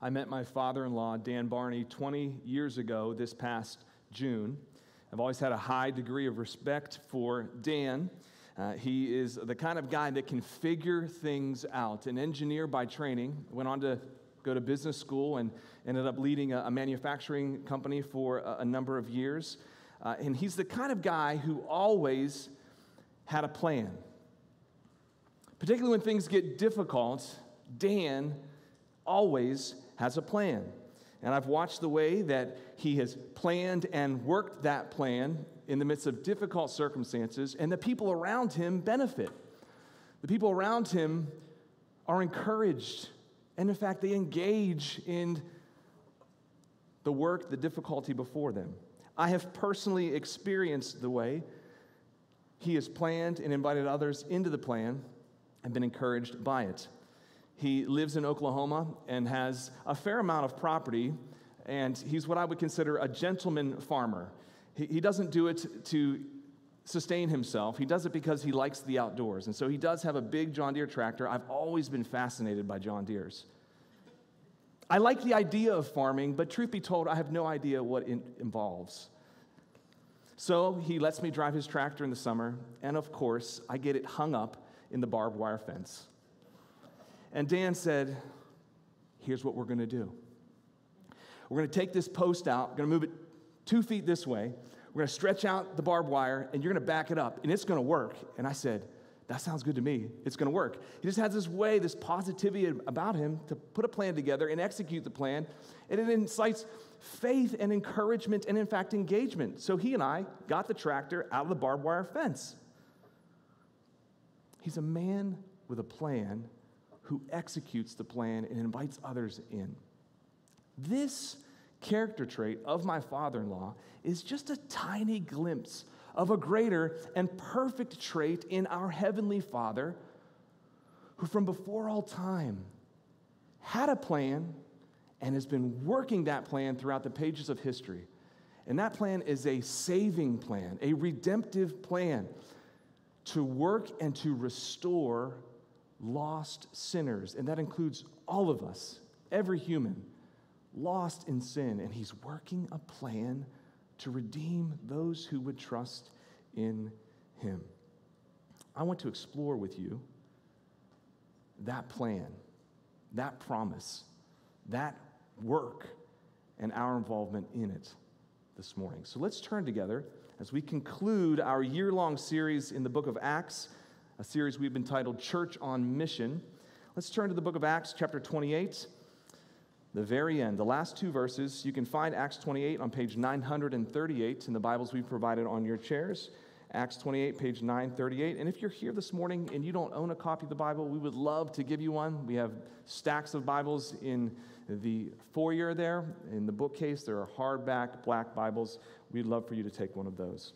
I met my father in law, Dan Barney, 20 years ago this past June. I've always had a high degree of respect for Dan. Uh, he is the kind of guy that can figure things out. An engineer by training, went on to go to business school and ended up leading a, a manufacturing company for a, a number of years. Uh, and he's the kind of guy who always had a plan. Particularly when things get difficult, Dan always has a plan. And I've watched the way that he has planned and worked that plan in the midst of difficult circumstances, and the people around him benefit. The people around him are encouraged, and in fact, they engage in the work, the difficulty before them. I have personally experienced the way he has planned and invited others into the plan and been encouraged by it. He lives in Oklahoma and has a fair amount of property, and he's what I would consider a gentleman farmer. He, he doesn't do it to sustain himself, he does it because he likes the outdoors. And so he does have a big John Deere tractor. I've always been fascinated by John Deere's. I like the idea of farming, but truth be told, I have no idea what it involves. So he lets me drive his tractor in the summer, and of course, I get it hung up in the barbed wire fence. And Dan said, Here's what we're going to do. We're going to take this post out, going to move it two feet this way. We're going to stretch out the barbed wire, and you're going to back it up, and it's going to work. And I said, That sounds good to me. It's going to work. He just has this way, this positivity about him to put a plan together and execute the plan. And it incites faith and encouragement and, in fact, engagement. So he and I got the tractor out of the barbed wire fence. He's a man with a plan who executes the plan and invites others in. This character trait of my father in law is just a tiny glimpse of a greater and perfect trait in our Heavenly Father, who from before all time had a plan and has been working that plan throughout the pages of history. And that plan is a saving plan, a redemptive plan to work and to restore lost sinners. And that includes all of us, every human, lost in sin. And He's working a plan to redeem those who would trust in Him. I want to explore with you that plan, that promise, that work, and our involvement in it this morning. So let's turn together as we conclude our year long series in the book of Acts, a series we've been titled Church on Mission. Let's turn to the book of Acts, chapter 28, the very end, the last two verses. You can find Acts 28 on page 938 in the Bibles we've provided on your chairs. Acts 28, page 938. And if you're here this morning and you don't own a copy of the Bible, we would love to give you one. We have stacks of Bibles in the foyer there. In the bookcase, there are hardback black Bibles. We'd love for you to take one of those.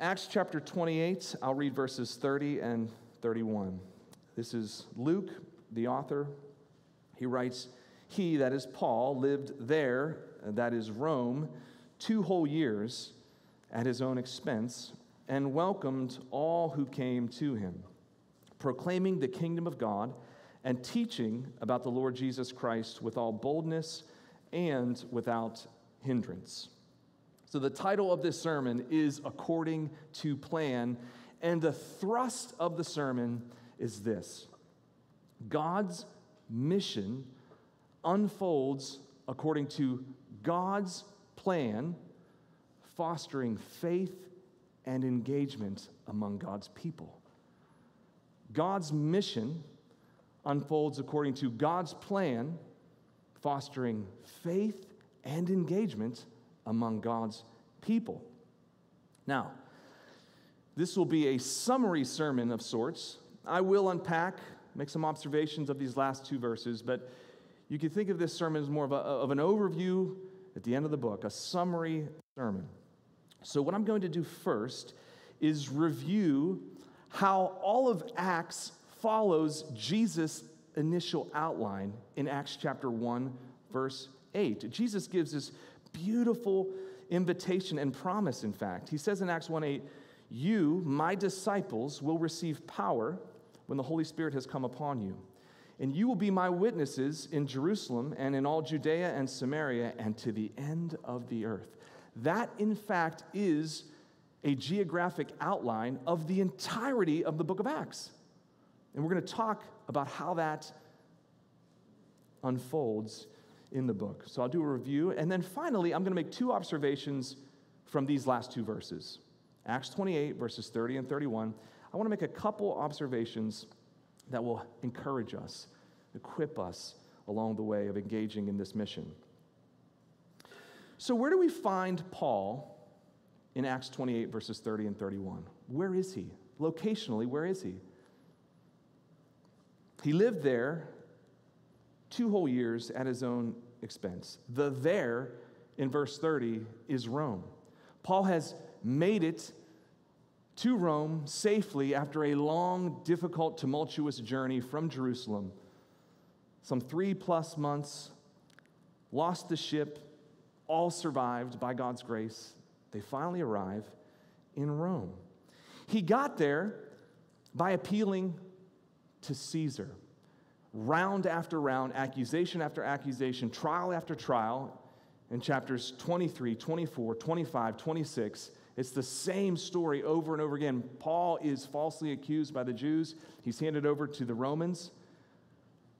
Acts chapter 28, I'll read verses 30 and 31. This is Luke, the author. He writes, He, that is Paul, lived there, that is Rome, two whole years at his own expense and welcomed all who came to him, proclaiming the kingdom of God and teaching about the Lord Jesus Christ with all boldness and without hindrance. So, the title of this sermon is According to Plan, and the thrust of the sermon is this God's mission unfolds according to God's plan fostering faith and engagement among God's people. God's mission unfolds according to God's plan, fostering faith and engagement among God's people. Now, this will be a summary sermon of sorts. I will unpack, make some observations of these last two verses, but you can think of this sermon as more of, a, of an overview at the end of the book, a summary sermon. So, what I'm going to do first is review how all of Acts follows Jesus' initial outline in Acts chapter 1, verse 8. Jesus gives this beautiful invitation and promise, in fact. He says in Acts 1 8, You, my disciples, will receive power when the Holy Spirit has come upon you. and you will be my witnesses in Jerusalem and in all Judea and Samaria and to the end of the earth. That, in fact, is a geographic outline of the entirety of the book of Acts. And we're going to talk about how that unfolds in the book. So I'll do a review. And then finally, I'm going to make two observations from these last two verses Acts 28, verses 30 and 31. I want to make a couple observations that will encourage us, equip us along the way of engaging in this mission. So, where do we find Paul in Acts 28, verses 30 and 31? Where is he? Locationally, where is he? He lived there two whole years at his own expense. The there in verse 30 is Rome. Paul has made it to Rome safely after a long, difficult, tumultuous journey from Jerusalem. Some three plus months, lost the ship, all survived by God's grace. They finally arrive in Rome. He got there by appealing to Caesar. Round after round, accusation after accusation, trial after trial, in chapters 23, 24, 25, 26, it's the same story over and over again. Paul is falsely accused by the Jews, he's handed over to the Romans.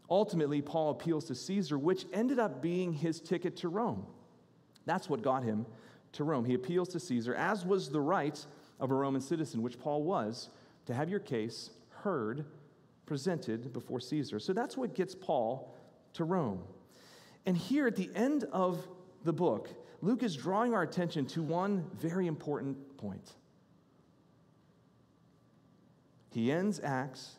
Ultimately, Paul appeals to Caesar, which ended up being his ticket to Rome. That's what got him to Rome. He appeals to Caesar, as was the right of a Roman citizen, which Paul was, to have your case heard, presented before Caesar. So that's what gets Paul to Rome. And here at the end of the book, Luke is drawing our attention to one very important point. He ends Acts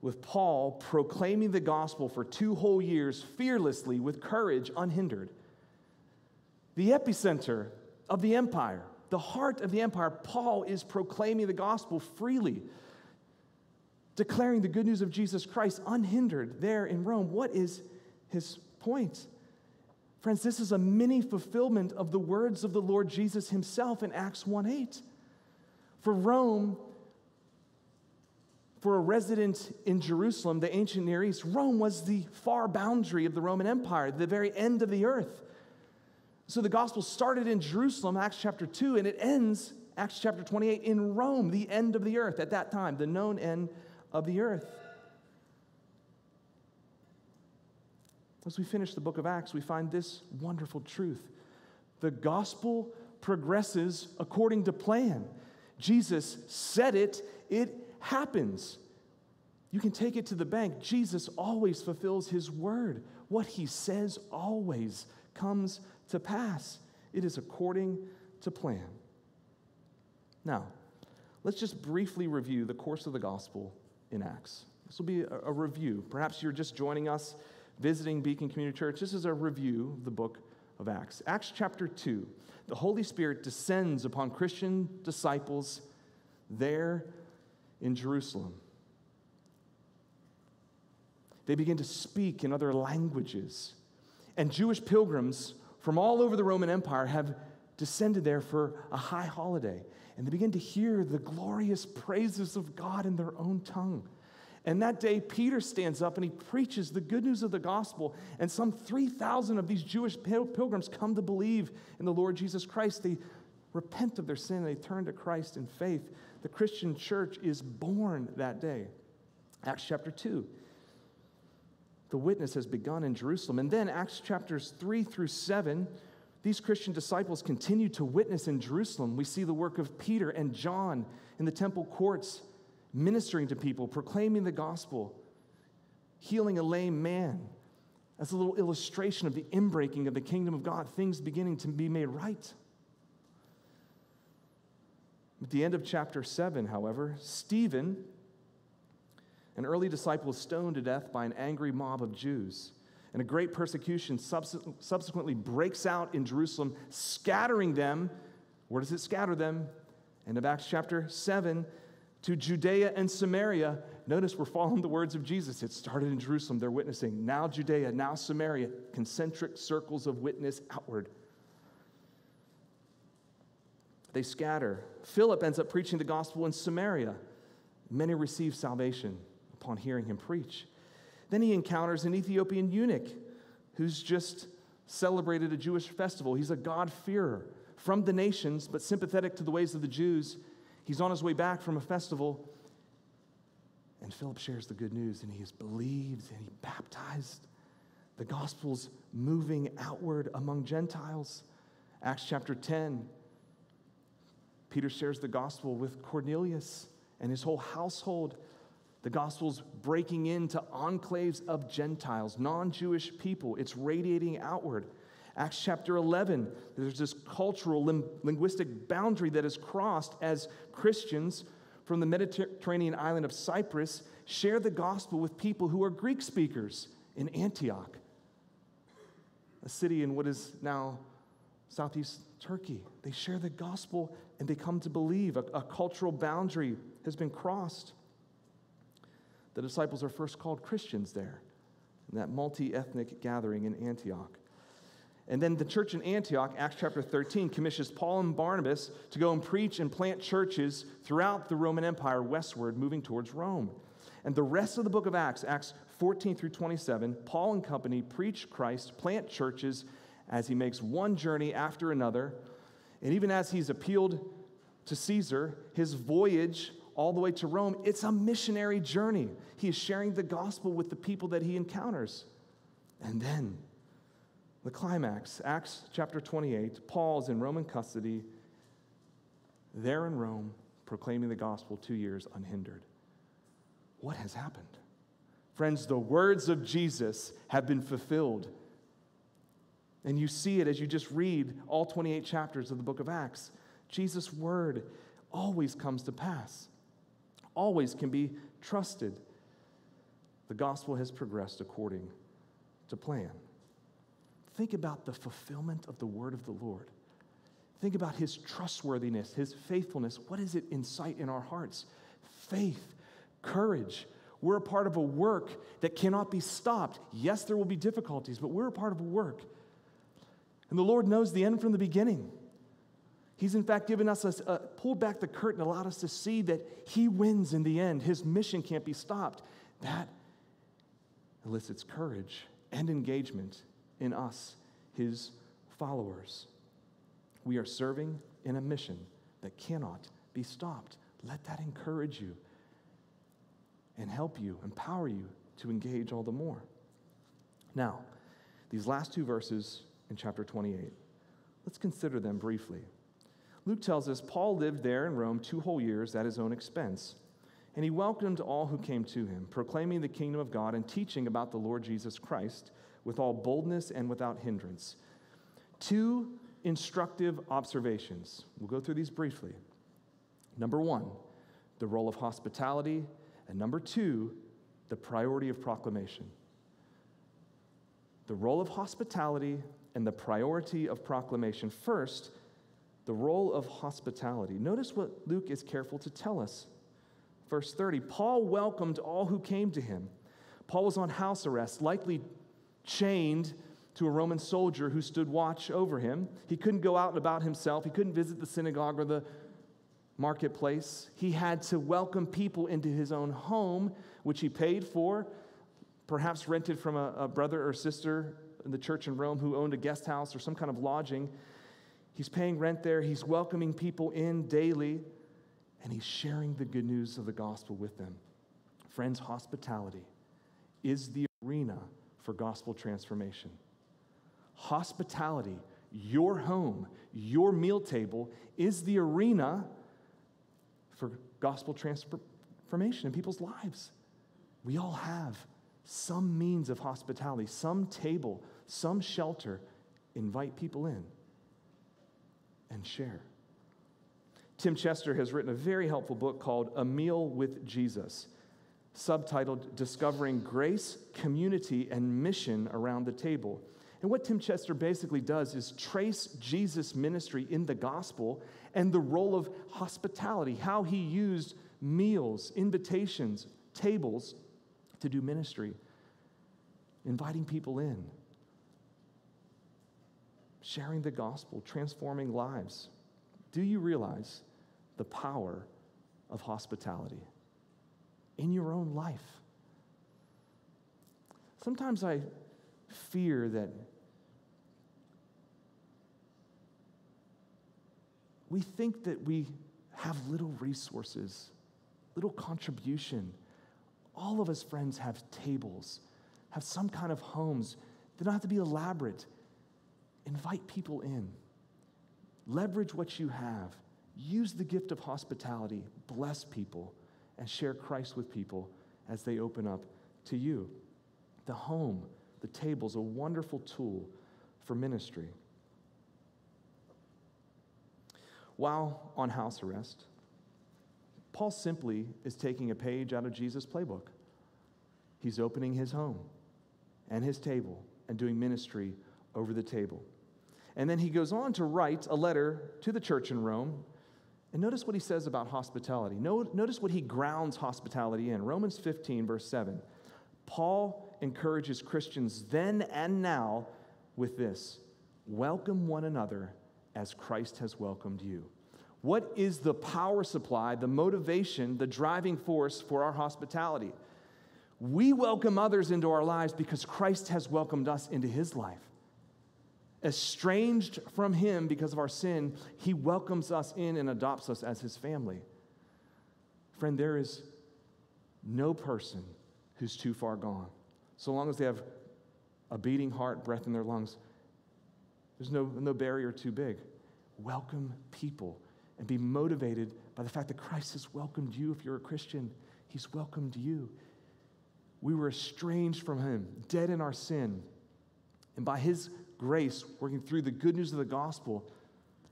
with Paul proclaiming the gospel for two whole years fearlessly, with courage unhindered. The epicenter of the empire, the heart of the empire, Paul is proclaiming the gospel freely, declaring the good news of Jesus Christ unhindered there in Rome. What is his point? Friends, this is a mini fulfillment of the words of the Lord Jesus himself in Acts 1 8. For Rome, for a resident in Jerusalem, the ancient Near East, Rome was the far boundary of the Roman Empire, the very end of the earth. So the gospel started in Jerusalem, Acts chapter 2, and it ends, Acts chapter 28, in Rome, the end of the earth at that time, the known end of the earth. As we finish the book of Acts, we find this wonderful truth the gospel progresses according to plan. Jesus said it, it happens. You can take it to the bank. Jesus always fulfills his word. What he says always comes to pass. It is according to plan. Now, let's just briefly review the course of the gospel in Acts. This will be a, a review. Perhaps you're just joining us visiting Beacon Community Church, this is a review of the book of Acts. Acts chapter 2, the Holy Spirit descends upon Christian disciples there in Jerusalem. They begin to speak in other languages. And Jewish pilgrims from all over the Roman Empire have descended there for a high holiday. And they begin to hear the glorious praises of God in their own tongue. And that day, Peter stands up and he preaches the good news of the gospel. And some 3,000 of these Jewish pilgrims come to believe in the Lord Jesus Christ. They repent of their sin they turn to Christ in faith. The Christian church is born that day. Acts chapter 2. The witness has begun in Jerusalem. And then, Acts chapters 3 through 7, these Christian disciples continue to witness in Jerusalem. We see the work of Peter and John in the temple courts ministering to people, proclaiming the gospel, healing a lame man. As a little illustration of the inbreaking of the kingdom of God, things beginning to be made right. At the end of chapter 7, however, Stephen, an early disciple, is stoned to death by an angry mob of Jews. And a great persecution subsequently breaks out in Jerusalem, scattering them. Where does it scatter them? End of Acts chapter 7, to Judea and Samaria. Notice we're following the words of Jesus. It started in Jerusalem, they're witnessing. Now Judea, now Samaria, concentric circles of witness outward. They scatter. Philip ends up preaching the gospel in Samaria. Many receive salvation upon hearing him preach. Then he encounters an Ethiopian eunuch who's just celebrated a Jewish festival. He's a God-fearer from the nations, but sympathetic to the ways of the Jews. He's on his way back from a festival, and Philip shares the good news, and he is believed and he baptized. The gospel's moving outward among Gentiles. Acts chapter 10, Peter shares the gospel with Cornelius and his whole household. The gospel's breaking into enclaves of Gentiles, non Jewish people. It's radiating outward. Acts chapter 11, there's this cultural, lim- linguistic boundary that is crossed as Christians from the Mediterranean island of Cyprus share the gospel with people who are Greek speakers in Antioch, a city in what is now southeast Turkey. They share the gospel and they come to believe. A, a cultural boundary has been crossed. The disciples are first called Christians there, in that multi ethnic gathering in Antioch. And then the church in Antioch, Acts chapter 13, commissions Paul and Barnabas to go and preach and plant churches throughout the Roman Empire westward, moving towards Rome. And the rest of the book of Acts, Acts 14 through 27, Paul and company preach Christ, plant churches as he makes one journey after another. And even as he's appealed to Caesar, his voyage all the way to Rome, it's a missionary journey. He is sharing the gospel with the people that he encounters. And then the climax, Acts chapter 28, Paul's in Roman custody, there in Rome, proclaiming the gospel two years unhindered. What has happened? Friends, the words of Jesus have been fulfilled. And you see it as you just read all 28 chapters of the book of Acts. Jesus' word always comes to pass, always can be trusted. The gospel has progressed according to plan. Think about the fulfillment of the word of the Lord. Think about his trustworthiness, his faithfulness. What does it incite in our hearts? Faith, courage. We're a part of a work that cannot be stopped. Yes, there will be difficulties, but we're a part of a work. And the Lord knows the end from the beginning. He's in fact given us a, a pulled back the curtain, allowed us to see that He wins in the end. His mission can't be stopped. That elicits courage and engagement in us, his followers. We are serving in a mission that cannot be stopped. Let that encourage you and help you, empower you to engage all the more. Now, these last two verses in chapter 28, let's consider them briefly. Luke tells us Paul lived there in Rome two whole years at his own expense, and he welcomed all who came to him, proclaiming the kingdom of God and teaching about the Lord Jesus Christ with all boldness and without hindrance. Two instructive observations. We'll go through these briefly. Number one, the role of hospitality, and number two, the priority of proclamation. The role of hospitality and the priority of proclamation. First, the role of hospitality. Notice what Luke is careful to tell us. Verse 30 Paul welcomed all who came to him. Paul was on house arrest, likely chained to a Roman soldier who stood watch over him. He couldn't go out and about himself, he couldn't visit the synagogue or the marketplace. He had to welcome people into his own home, which he paid for, perhaps rented from a, a brother or sister in the church in Rome who owned a guest house or some kind of lodging. He's paying rent there, he's welcoming people in daily, and he's sharing the good news of the gospel with them. Friends, hospitality is the arena for gospel transformation. Hospitality, your home, your meal table, is the arena for gospel transformation in people's lives. We all have some means of hospitality, some table, some shelter. Invite people in and share. Tim Chester has written a very helpful book called A Meal with Jesus subtitled Discovering Grace, Community, and Mission Around the Table. And what Tim Chester basically does is trace Jesus' ministry in the gospel and the role of hospitality, how he used meals, invitations, tables to do ministry, inviting people in, sharing the gospel, transforming lives. Do you realize the power of hospitality? in your own life. Sometimes I fear that we think that we have little resources, little contribution. All of us, friends, have tables, have some kind of homes. They don't have to be elaborate. Invite people in, leverage what you have, use the gift of hospitality, bless people, and share Christ with people as they open up to you. The home, the table is a wonderful tool for ministry. While on house arrest, Paul simply is taking a page out of Jesus' playbook. He's opening his home and his table and doing ministry over the table. And then he goes on to write a letter to the church in Rome. And notice what he says about hospitality. Notice what he grounds hospitality in. Romans 15, verse 7. Paul encourages Christians then and now with this welcome one another as Christ has welcomed you. What is the power supply, the motivation, the driving force for our hospitality? We welcome others into our lives because Christ has welcomed us into his life. Estranged from him because of our sin, he welcomes us in and adopts us as his family. Friend, there is no person who's too far gone. So long as they have a beating heart, breath in their lungs, there's no, no barrier too big. Welcome people and be motivated by the fact that Christ has welcomed you. If you're a Christian, He's welcomed you. We were estranged from Him, dead in our sin. And by His grace, working through the good news of the gospel,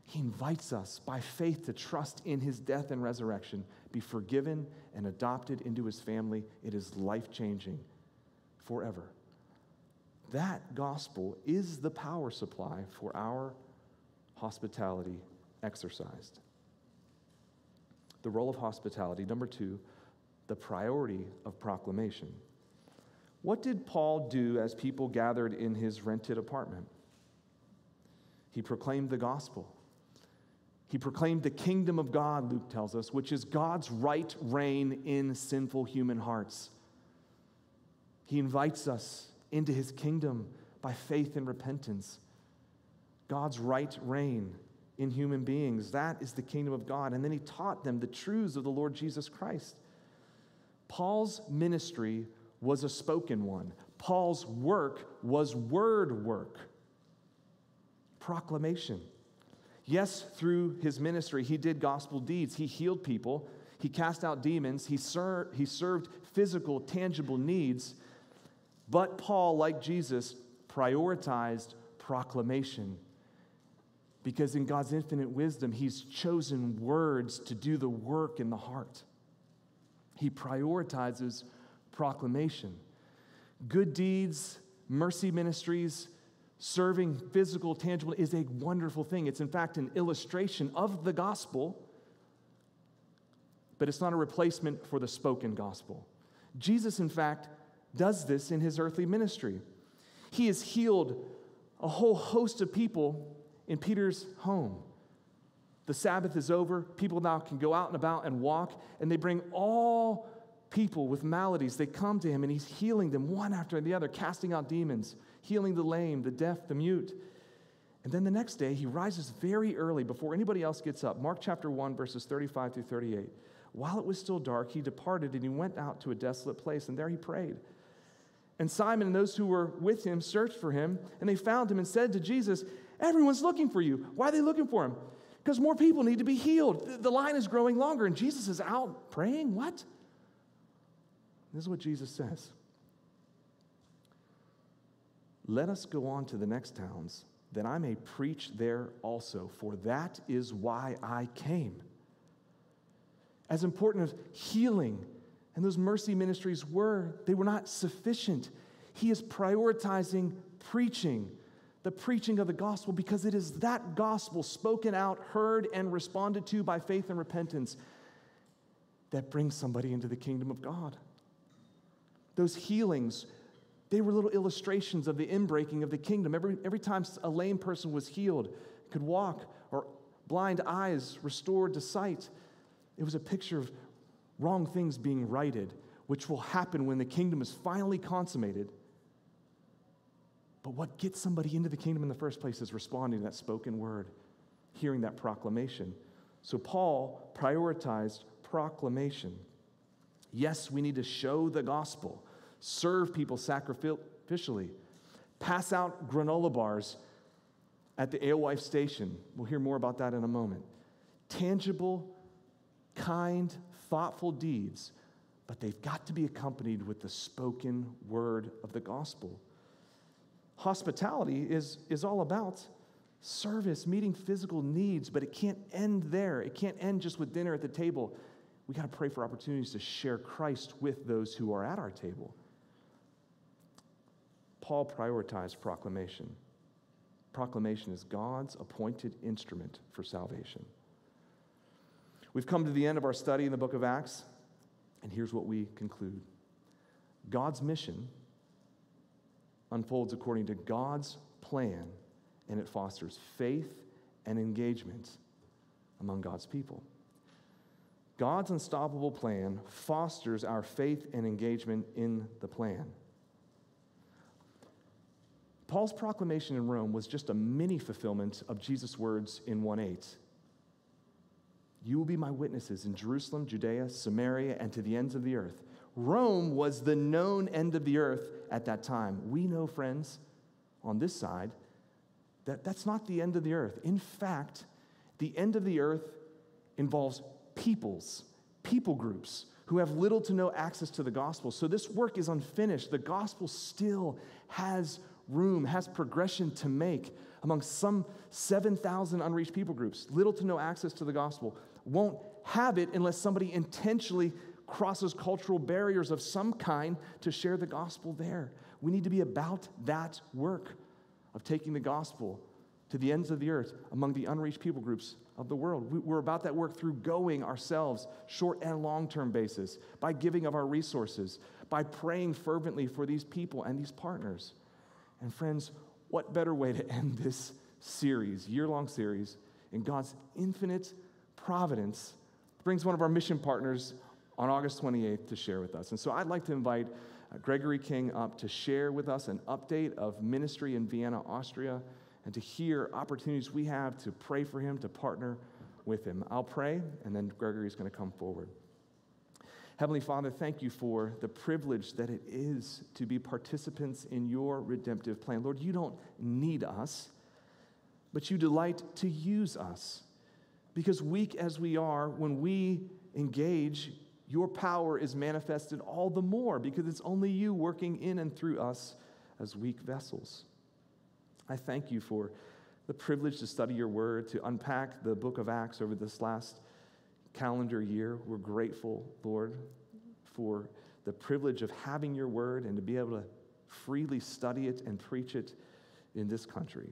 He invites us by faith to trust in His death and resurrection, be forgiven and adopted into His family. It is life changing forever. That gospel is the power supply for our hospitality exercised. The role of hospitality. Number two, the priority of proclamation. What did Paul do as people gathered in his rented apartment? He proclaimed the gospel. He proclaimed the kingdom of God, Luke tells us, which is God's right reign in sinful human hearts. He invites us into his kingdom by faith and repentance. God's right reign in human beings. That is the kingdom of God. And then he taught them the truths of the Lord Jesus Christ. Paul's ministry was a spoken one, Paul's work was word work, proclamation. Yes, through his ministry, he did gospel deeds. He healed people, he cast out demons, he, ser- he served physical, tangible needs. But Paul, like Jesus, prioritized proclamation because in God's infinite wisdom, He's chosen words to do the work in the heart. He prioritizes proclamation. Good deeds, mercy ministries, serving physical, tangible is a wonderful thing. It's, in fact, an illustration of the gospel, but it's not a replacement for the spoken gospel. Jesus, in fact, does this in his earthly ministry. He has healed a whole host of people in Peter's home. The Sabbath is over. People now can go out and about and walk, and they bring all people with maladies. They come to him, and he's healing them one after the other, casting out demons, healing the lame, the deaf, the mute. And then the next day, he rises very early before anybody else gets up. Mark chapter 1, verses 35 through 38. While it was still dark, he departed and he went out to a desolate place, and there he prayed. And Simon and those who were with him searched for him, and they found him and said to Jesus, Everyone's looking for you. Why are they looking for him? Because more people need to be healed. The line is growing longer, and Jesus is out praying. What? This is what Jesus says Let us go on to the next towns, that I may preach there also, for that is why I came. As important as healing and those mercy ministries were, they were not sufficient. He is prioritizing preaching the preaching of the gospel because it is that gospel spoken out, heard, and responded to by faith and repentance that brings somebody into the kingdom of God. Those healings, they were little illustrations of the inbreaking of the kingdom. Every, every time a lame person was healed, could walk, or blind eyes restored to sight, it was a picture of wrong things being righted, which will happen when the kingdom is finally consummated But what gets somebody into the kingdom in the first place is responding to that spoken word, hearing that proclamation. So Paul prioritized proclamation. Yes, we need to show the gospel, serve people sacrificially, pass out granola bars at the alewife station. We'll hear more about that in a moment. Tangible, kind, thoughtful deeds, but they've got to be accompanied with the spoken word of the gospel. Hospitality is, is all about service, meeting physical needs, but it can't end there. It can't end just with dinner at the table. We got to pray for opportunities to share Christ with those who are at our table. Paul prioritized proclamation. Proclamation is God's appointed instrument for salvation. We've come to the end of our study in the book of Acts, and here's what we conclude God's mission unfolds according to God's plan, and it fosters faith and engagement among God's people. God's unstoppable plan fosters our faith and engagement in the plan. Paul's proclamation in Rome was just a mini fulfillment of Jesus' words in 1 8. You will be my witnesses in Jerusalem, Judea, Samaria, and to the ends of the earth. Rome was the known end of the earth at that time. We know, friends, on this side, that that's not the end of the earth. In fact, the end of the earth involves peoples, people groups who have little to no access to the gospel. So this work is unfinished. The gospel still has room, has progression to make among some 7,000 unreached people groups, little to no access to the gospel, won't have it unless somebody intentionally crosses cultural barriers of some kind to share the gospel there. We need to be about that work of taking the gospel to the ends of the earth among the unreached people groups of the world. We're about that work through going ourselves, short and long term basis, by giving of our resources, by praying fervently for these people and these partners. And friends, what better way to end this series, year long series, in God's infinite providence, brings one of our mission partners on August 28th to share with us. And so I'd like to invite uh, Gregory King up to share with us an update of ministry in Vienna, Austria, and to hear opportunities we have to pray for him, to partner with him. I'll pray, and then Gregory's going to come forward. Heavenly Father, thank you for the privilege that it is to be participants in your redemptive plan. Lord, you don't need us, but you delight to use us. Because weak as we are, when we engage, your power is manifested all the more because it's only you working in and through us as weak vessels. I thank you for the privilege to study your word, to unpack the book of Acts over this last calendar year. We're grateful, Lord, for the privilege of having your word and to be able to freely study it and preach it in this country.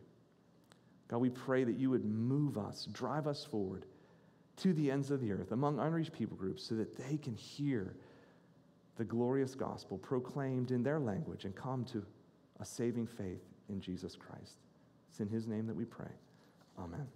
God, we pray that you would move us, drive us forward to the ends of the earth among unreached people groups so that they can hear the glorious gospel proclaimed in their language and come to a saving faith in Jesus Christ. It's in his name that we pray. Amen.